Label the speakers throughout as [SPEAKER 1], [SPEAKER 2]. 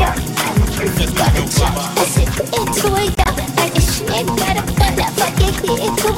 [SPEAKER 1] I'm the proof is gonna judge
[SPEAKER 2] I said, it's way down I just made that up But fucking it's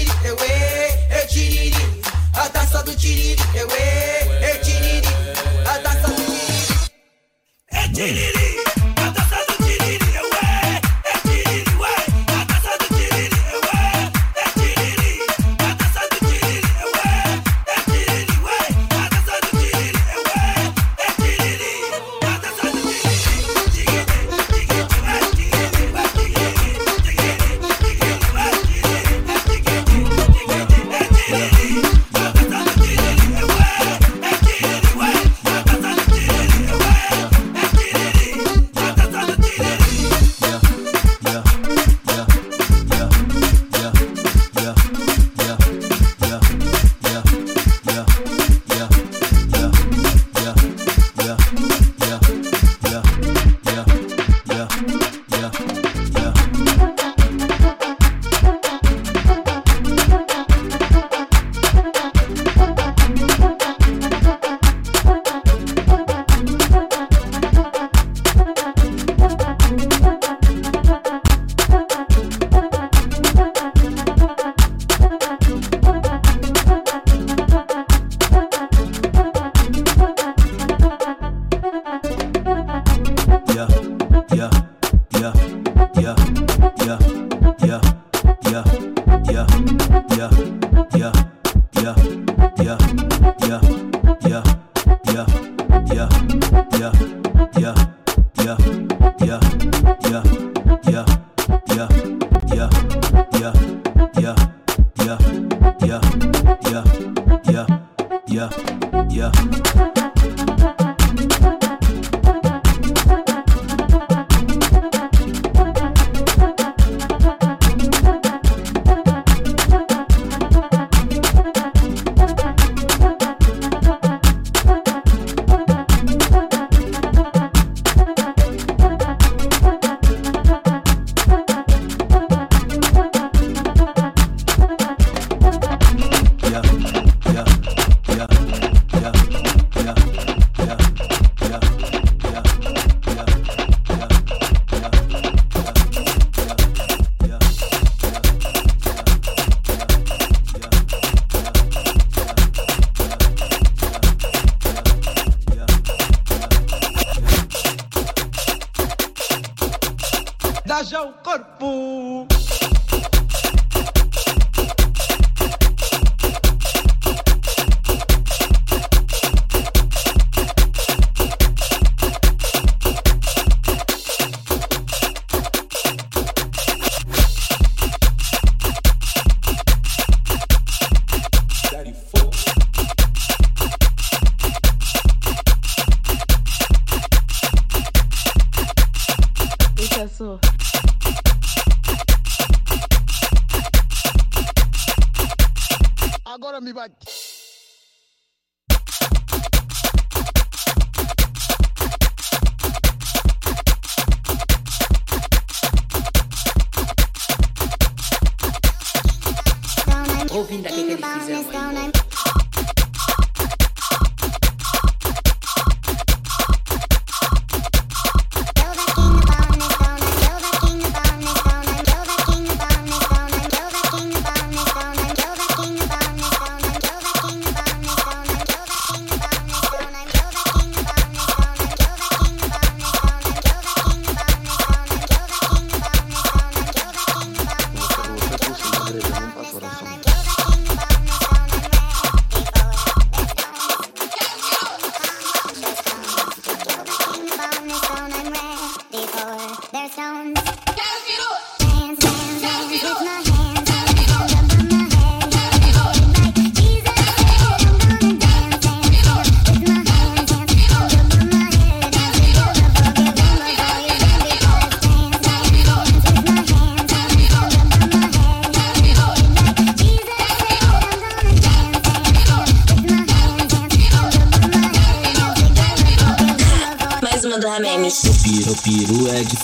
[SPEAKER 2] tiriri, euê, é tiriri. A taça do tiriri, euê, é tiriri. A taça do tiriri. É tiriri.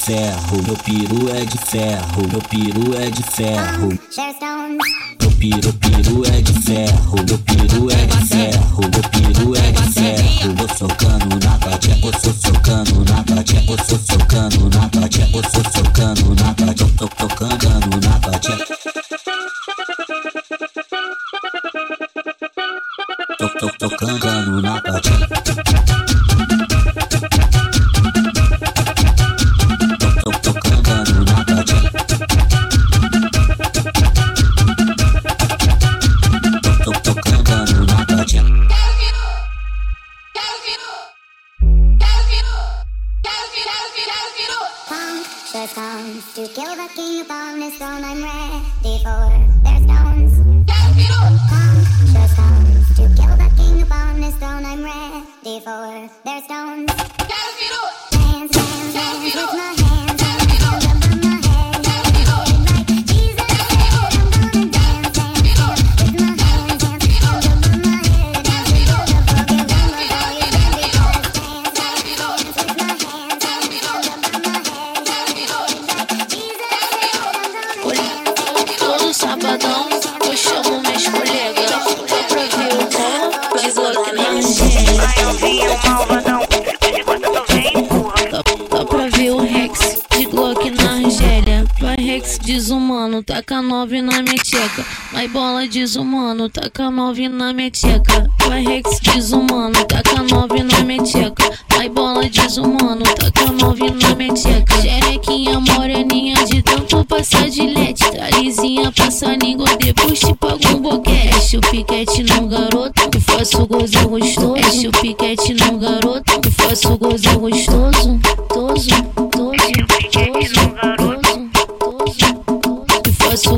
[SPEAKER 3] Ferro, meu piru é de ferro, meu piru é de ferro. Meu piru, piru é de ferro, meu
[SPEAKER 4] tcheca. Vai bola desumano, taca nove na minha tcheca. Vai Rex desumano, taca nove na minha tcheca. Vai bola desumano, taca nove na minha tcheca. Xerequinha moreninha de tanto passar de lete. Tá lisinha, passa língua, depois te paga um boquete. Enche o piquete no garoto, que faço gozo gostoso. Enche o piquete no garoto, que faço gozo gostoso. Toso, toso, toso,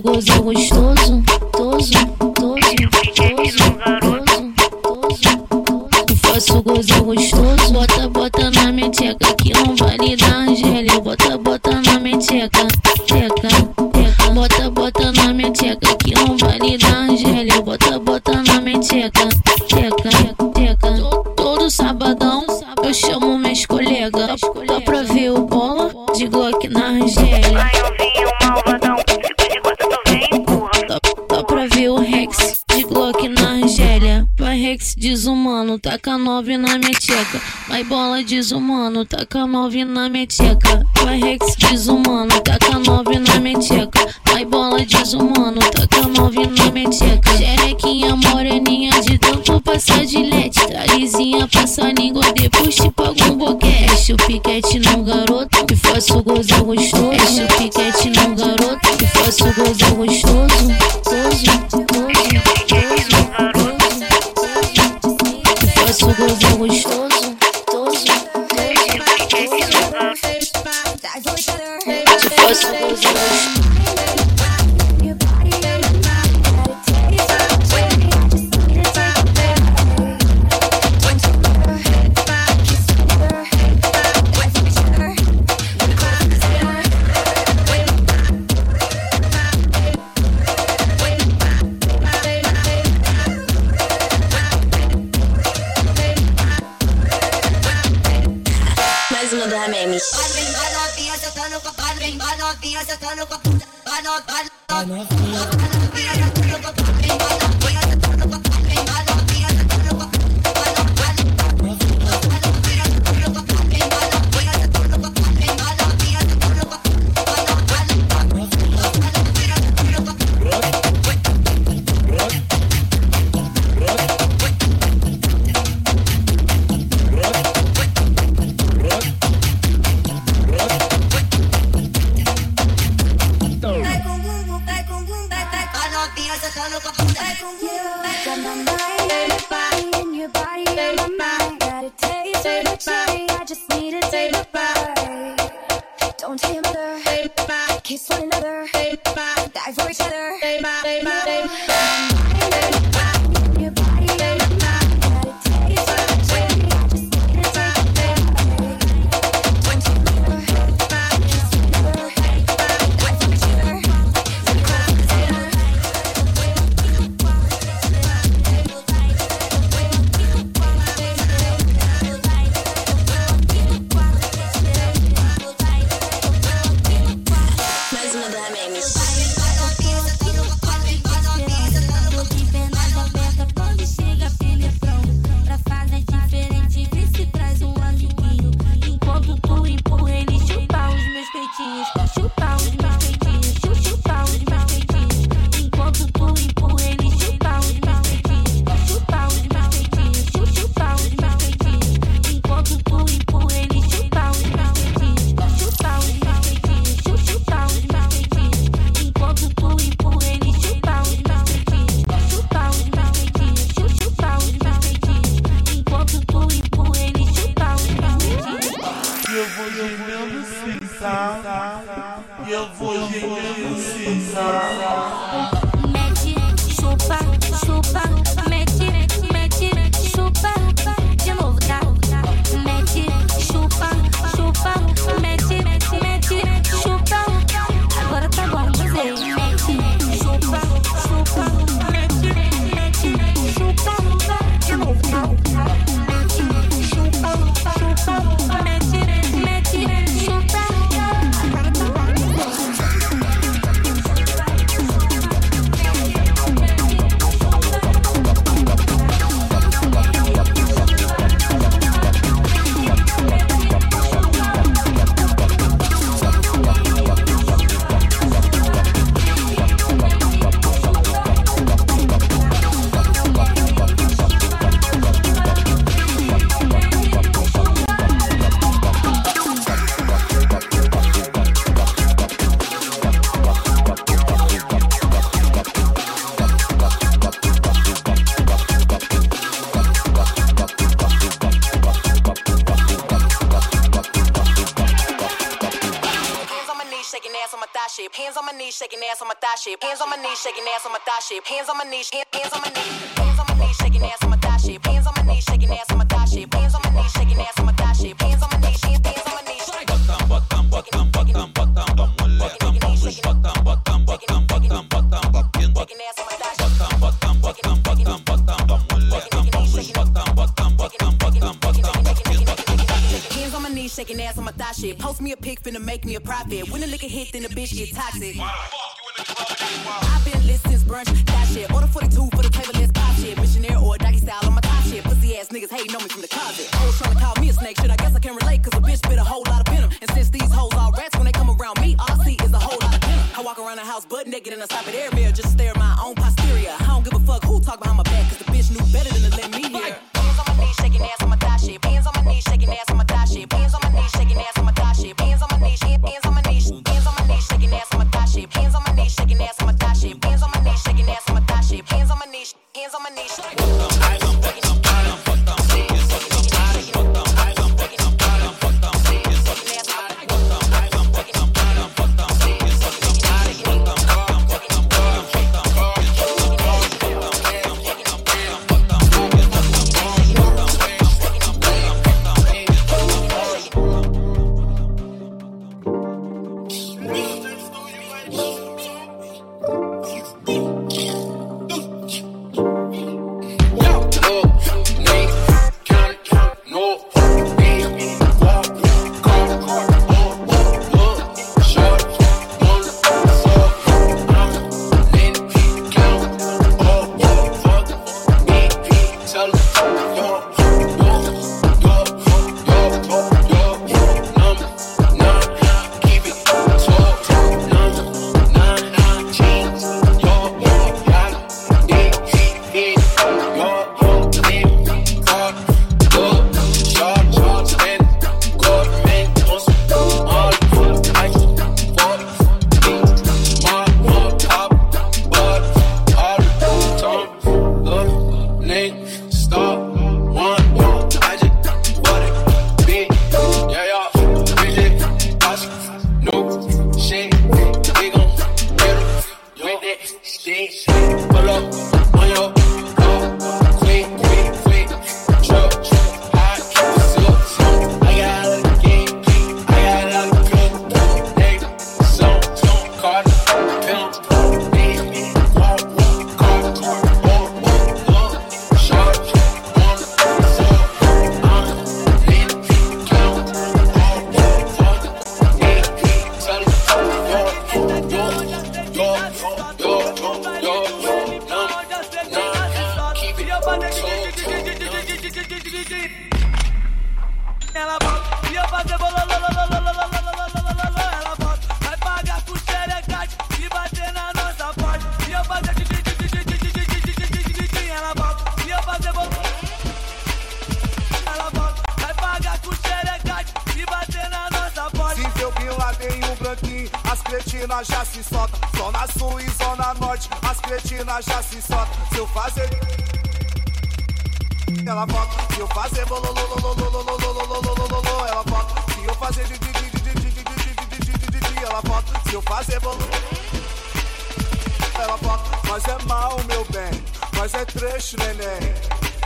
[SPEAKER 4] Gozo gostoso Toso, toso, toso, faço gozo gostoso Bota, bota na tcheca Que não vale da Angélia. Bota, bota na minha tcheca Tcheca, tcheca Bota, bota na tcheca Que não vale da Angélia. Bota, bota na minha tcheca Rex desumano, taca nove na tcheca. Vai bola desumano, taca nove na tcheca. Vai Rex desumano, taca nove na tcheca. Vai bola desumano, taca nove na tcheca. Xerequinha moreninha de tanto passar de lete. Tá lisinha, passa a língua, depois te paga um boquete. Enche o piquete no garoto, que faço gozo gostoso. Enche o piquete no garoto, que faço gozo gostoso. Gozo, gostoso
[SPEAKER 1] shaking ass
[SPEAKER 5] on my thigh shape. Hands on my knees, shaking ass on my
[SPEAKER 6] thigh shape.
[SPEAKER 7] Hands on my knees, shaking ass on my thigh shape. Hands on my knees, hands on my knees. Hands on my knees, shaking ass on my thigh. Hands on my knees, shaking ass on my thigh. Hands on my knees, shaking ass on my thigh. Hands on my knees, hands on my knees. Batam, batam, batam, batam, batam, bamule. Batam, batam, batam, batam, batam, batam, batam. Batam, batam, batam, batam, batam, bamule. Batam, batam, batam, batam, batam, batam, batam. Hands on my knees, shaking ass on my side shit. Post me a pic, finna make me a profit. When a liquor hit, then the bitch get toxic. Why the fuck you in the club I've been lit since brunch, that shit. Order 42 for the table, let's pop shit. Missionaire or doggy style on my top shit. Pussy ass niggas hating on me from the closet. Hoes tryna call me a snake shit. I guess I can relate, cause a bitch bit a whole lot of venom. And since these hoes all rats, when they come around me, all I see is a whole lot of venom. I walk around the house butt naked and I stop at air mirror just stare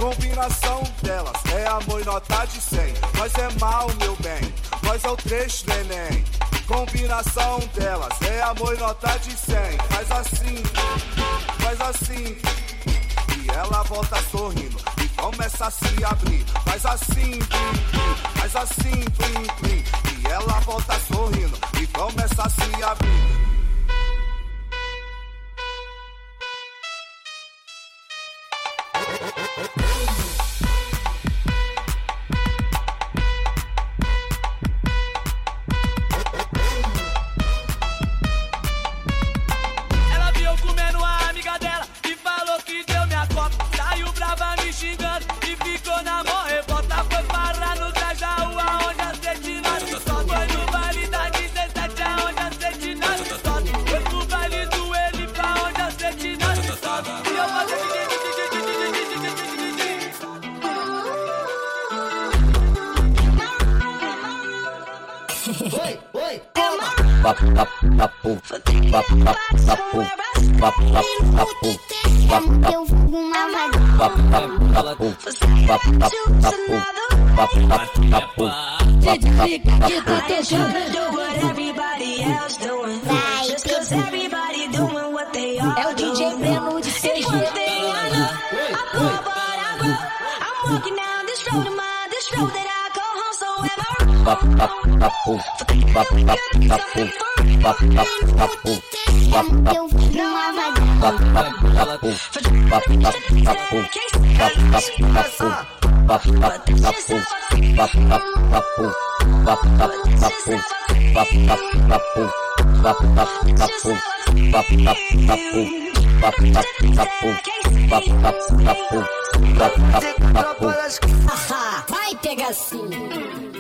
[SPEAKER 8] Combinação delas é amor e nota de 100. Mas é mal, meu bem, mas é o trecho, neném. Combinação delas é amor e nota de 100. Faz assim, faz assim. E ela volta sorrindo e começa a se abrir. Faz assim, plim. faz assim, plim, plim. E ela volta sorrindo e começa a se abrir.
[SPEAKER 5] Vai pegar assim.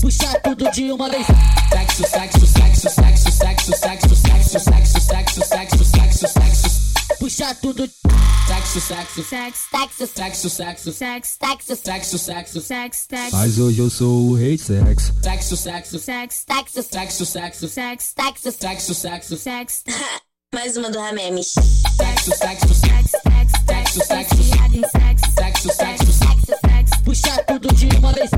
[SPEAKER 9] Puxa tudo de uma vez. Sexo, sexo, sexo, sexo. Puxa tudo. Sexo, sexo,
[SPEAKER 5] Sex,
[SPEAKER 9] sexo, sexo, sexo,
[SPEAKER 5] sex,
[SPEAKER 9] sexo, sexo, sexo,
[SPEAKER 5] sex, sex,
[SPEAKER 10] Mas hoje eu sou o rei de sexo.
[SPEAKER 9] sexo, sexo,
[SPEAKER 5] sex,
[SPEAKER 9] sexo, sexo, sexo,
[SPEAKER 5] sex,
[SPEAKER 9] sexo, sexo, sexo,
[SPEAKER 5] sex,
[SPEAKER 6] Mais uma do Ramemes.
[SPEAKER 9] sexo, sexo,
[SPEAKER 5] sex, sex, sex, sex, viciado em sex,
[SPEAKER 9] sexo,
[SPEAKER 5] sex,
[SPEAKER 9] sexo,
[SPEAKER 5] sex, sex,
[SPEAKER 9] puxa tudo de uma vez.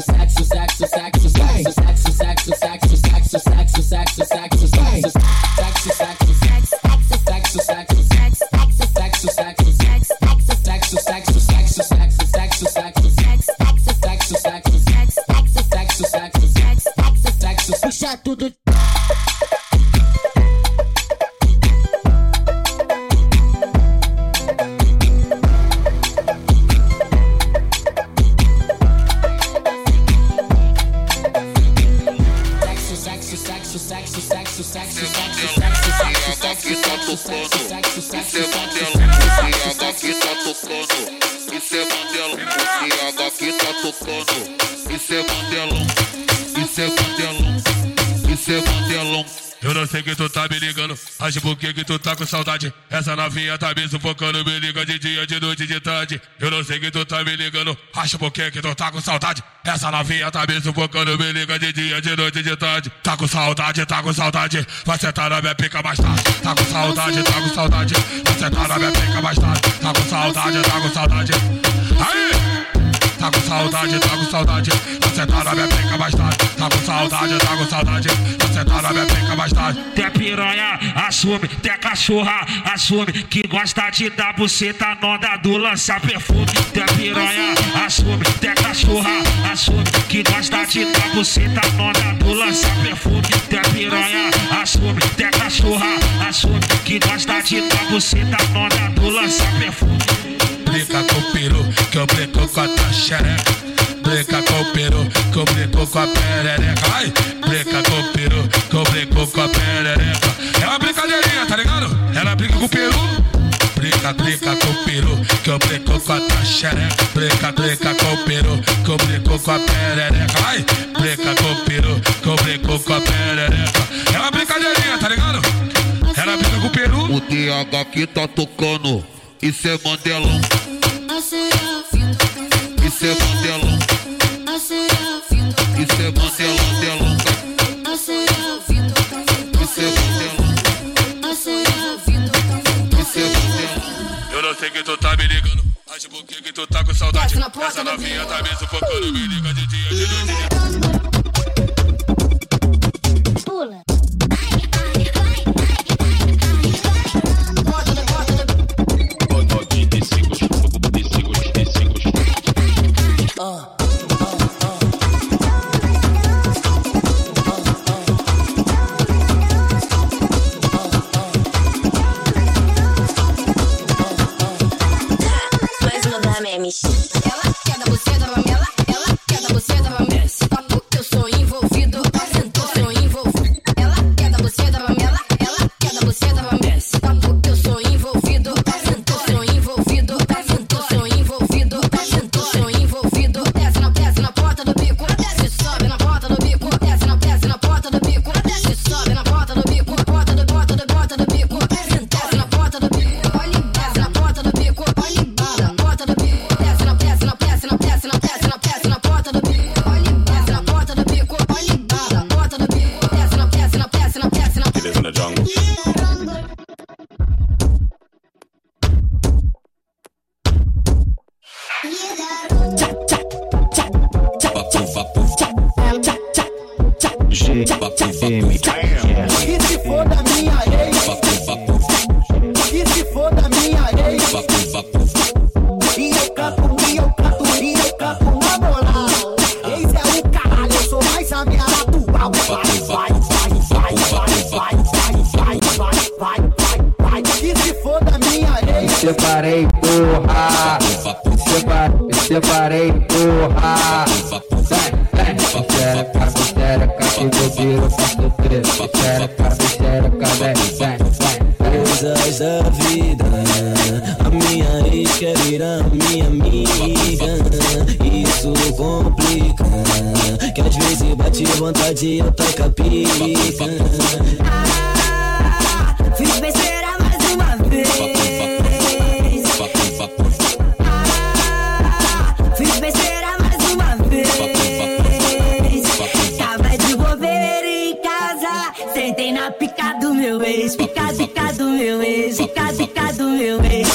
[SPEAKER 5] society. Sexo, sexo, sexo,
[SPEAKER 11] Esse aqui tá tocando, isso é mandelão. Esse aqui tá tocando, isso é mandelão. Isso é mandelão, isso é mandelão.
[SPEAKER 12] Eu não sei que tu tá me ligando, acho por que que tu tá com saudade. Essa novinha tá me sufocando, me liga de dia, de noite, de tarde. Eu não sei que tu tá me ligando, acho por que que tu tá com saudade. Essa novinha tá me sufocando, me liga de dia, de noite, de tarde. Tá com saudade, tá com saudade, vai sentar na minha pica mais tarde. Tá com saudade, tá com saudade, vai sentar na minha pica mais tarde. Tá com saudade, tá com saudade. Aí! Tá com saudade, tá com saudade. Tá sentar na minha pica mais tarde. Tá com saudade, tá com saudade. Tá sentar na minha pica mais tarde.
[SPEAKER 13] Tem piranha, assume, tem cachorra, assume que gosta de dar buceta na onda do lançar perfume. Tem piranha, assume, tem cachorra, assume que gosta de dar buceta na onda do lançar perfume. Tem piranha, assume, tem cachorra, assume que gosta de dar buceta na onda do lançar perfume.
[SPEAKER 12] Brinca com o peru, que eu brinco com a tua xereca. Brinca com o peru, que eu brinco com a perereca. Ai, brinca com o peru, que eu brinco com a perereca. É uma brincadeirinha, tá ligado? Ela brinca com o peru. Brinca, brinca com o peru, que eu brinco com a tua xereca. Brinca, brinca com o peru, que eu brinco com a perereca. Ai, brinca com o peru, que eu brinco com a perereca. É uma brincadeirinha, tá ligado? Ela brinca com o peru.
[SPEAKER 11] O DH aqui tá tocando, isso é Mandelão. Isso é Mandelão. Isso é Mandelão, Delão. Isso é Mandelão. Isso é Mandelão.
[SPEAKER 12] Eu não sei que tu tá me ligando. Acho por que que tu tá com saudade. Essa novinha tá me sufocando. Me liga de dia, de noite.
[SPEAKER 9] Pula.
[SPEAKER 3] Coisas da vida, a minha ex quer virar minha amiga. Isso complica, que às vezes bate vontade e eu a pica.
[SPEAKER 14] Fiz besteira ex. Pica, pica do meu ex. Pica, pica do meu ex.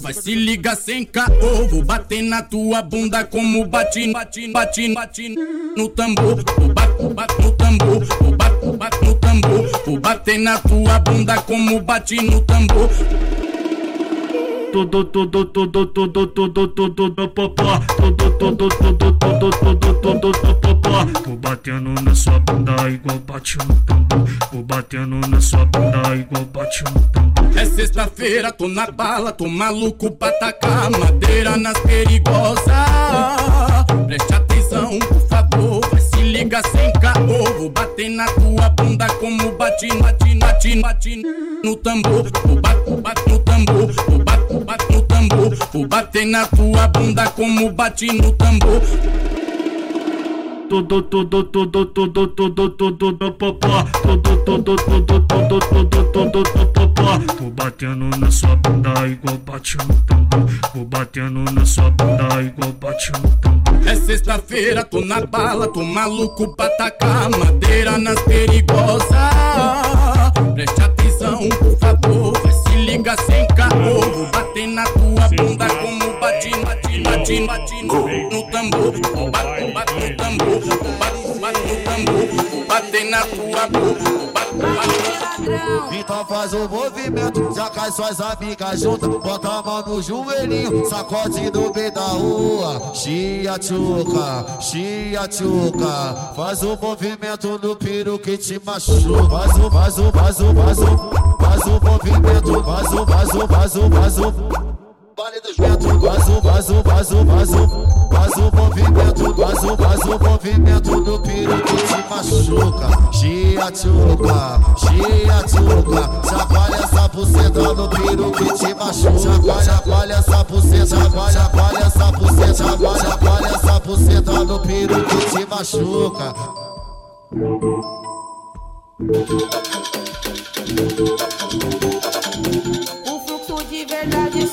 [SPEAKER 15] Vai se
[SPEAKER 16] ligar sem caô. Vou bater na tua bunda como bati, bati, bati, bati no tambor. Vou bater, bater no tambor, vou bater, bater no tambor. Vou bater na tua bunda como bati no tambor.
[SPEAKER 17] Todo, todo, todo, todo, todo, todo, popó. Todo, todo, todo, todo, todo, todo, popó. Vou batendo na sua bunda igual bate no tambor. Vou batendo na sua bunda igual bate no tambor.
[SPEAKER 16] É sexta-feira, tô na bala, tô maluco pra tacar madeira nas perigosas. Preste atenção, por favor, caô. Vou bater na tua bunda como bati, bati, bati, bati no tambor. Vou bater, bater no tambor, vou bater, bater no tambor. Vou bater na tua bunda como bati no tambor.
[SPEAKER 17] Todo, todo, todo, todo, todo, todo, popó. Todo, todo, todo, todo, todo, todo, popó. Vou batendo na sua bunda igual bate no tambor. Vou batendo na sua bunda igual bate no tambor.
[SPEAKER 16] É sexta-feira, tô na bala, tô maluco pra tacar madeira nas perigosas. Preste atenção, por favor, vai se liga sem caô. Vou bater na tua bunda como bati, bati no, tambor. Vou bater, bater no tambor, vou bater, bater no tambor. Vou bater na tua boca,
[SPEAKER 18] Então faz o movimento, já cai suas amigas juntas. Bota a mão no joelhinho, sacode no meio da rua. Chia tchuca, chia tchuca. Faz o movimento no piro que te machuca. Faz o, faz o, faz o, faz o, faz o movimento. Faz o, faz o, faz o, faz o. Vale dos ventos, faz o, faz o, faz o, movimento, faz o movimento do piro que te machuca. Chia tchuca, chia tchuca. Chacoalha essa buceta no piro que te machuca. Chacoalha, essa buceta, chacoalha, essa buceta, chacoalha essa buceta no piro que te machuca.
[SPEAKER 19] O fluxo de verdade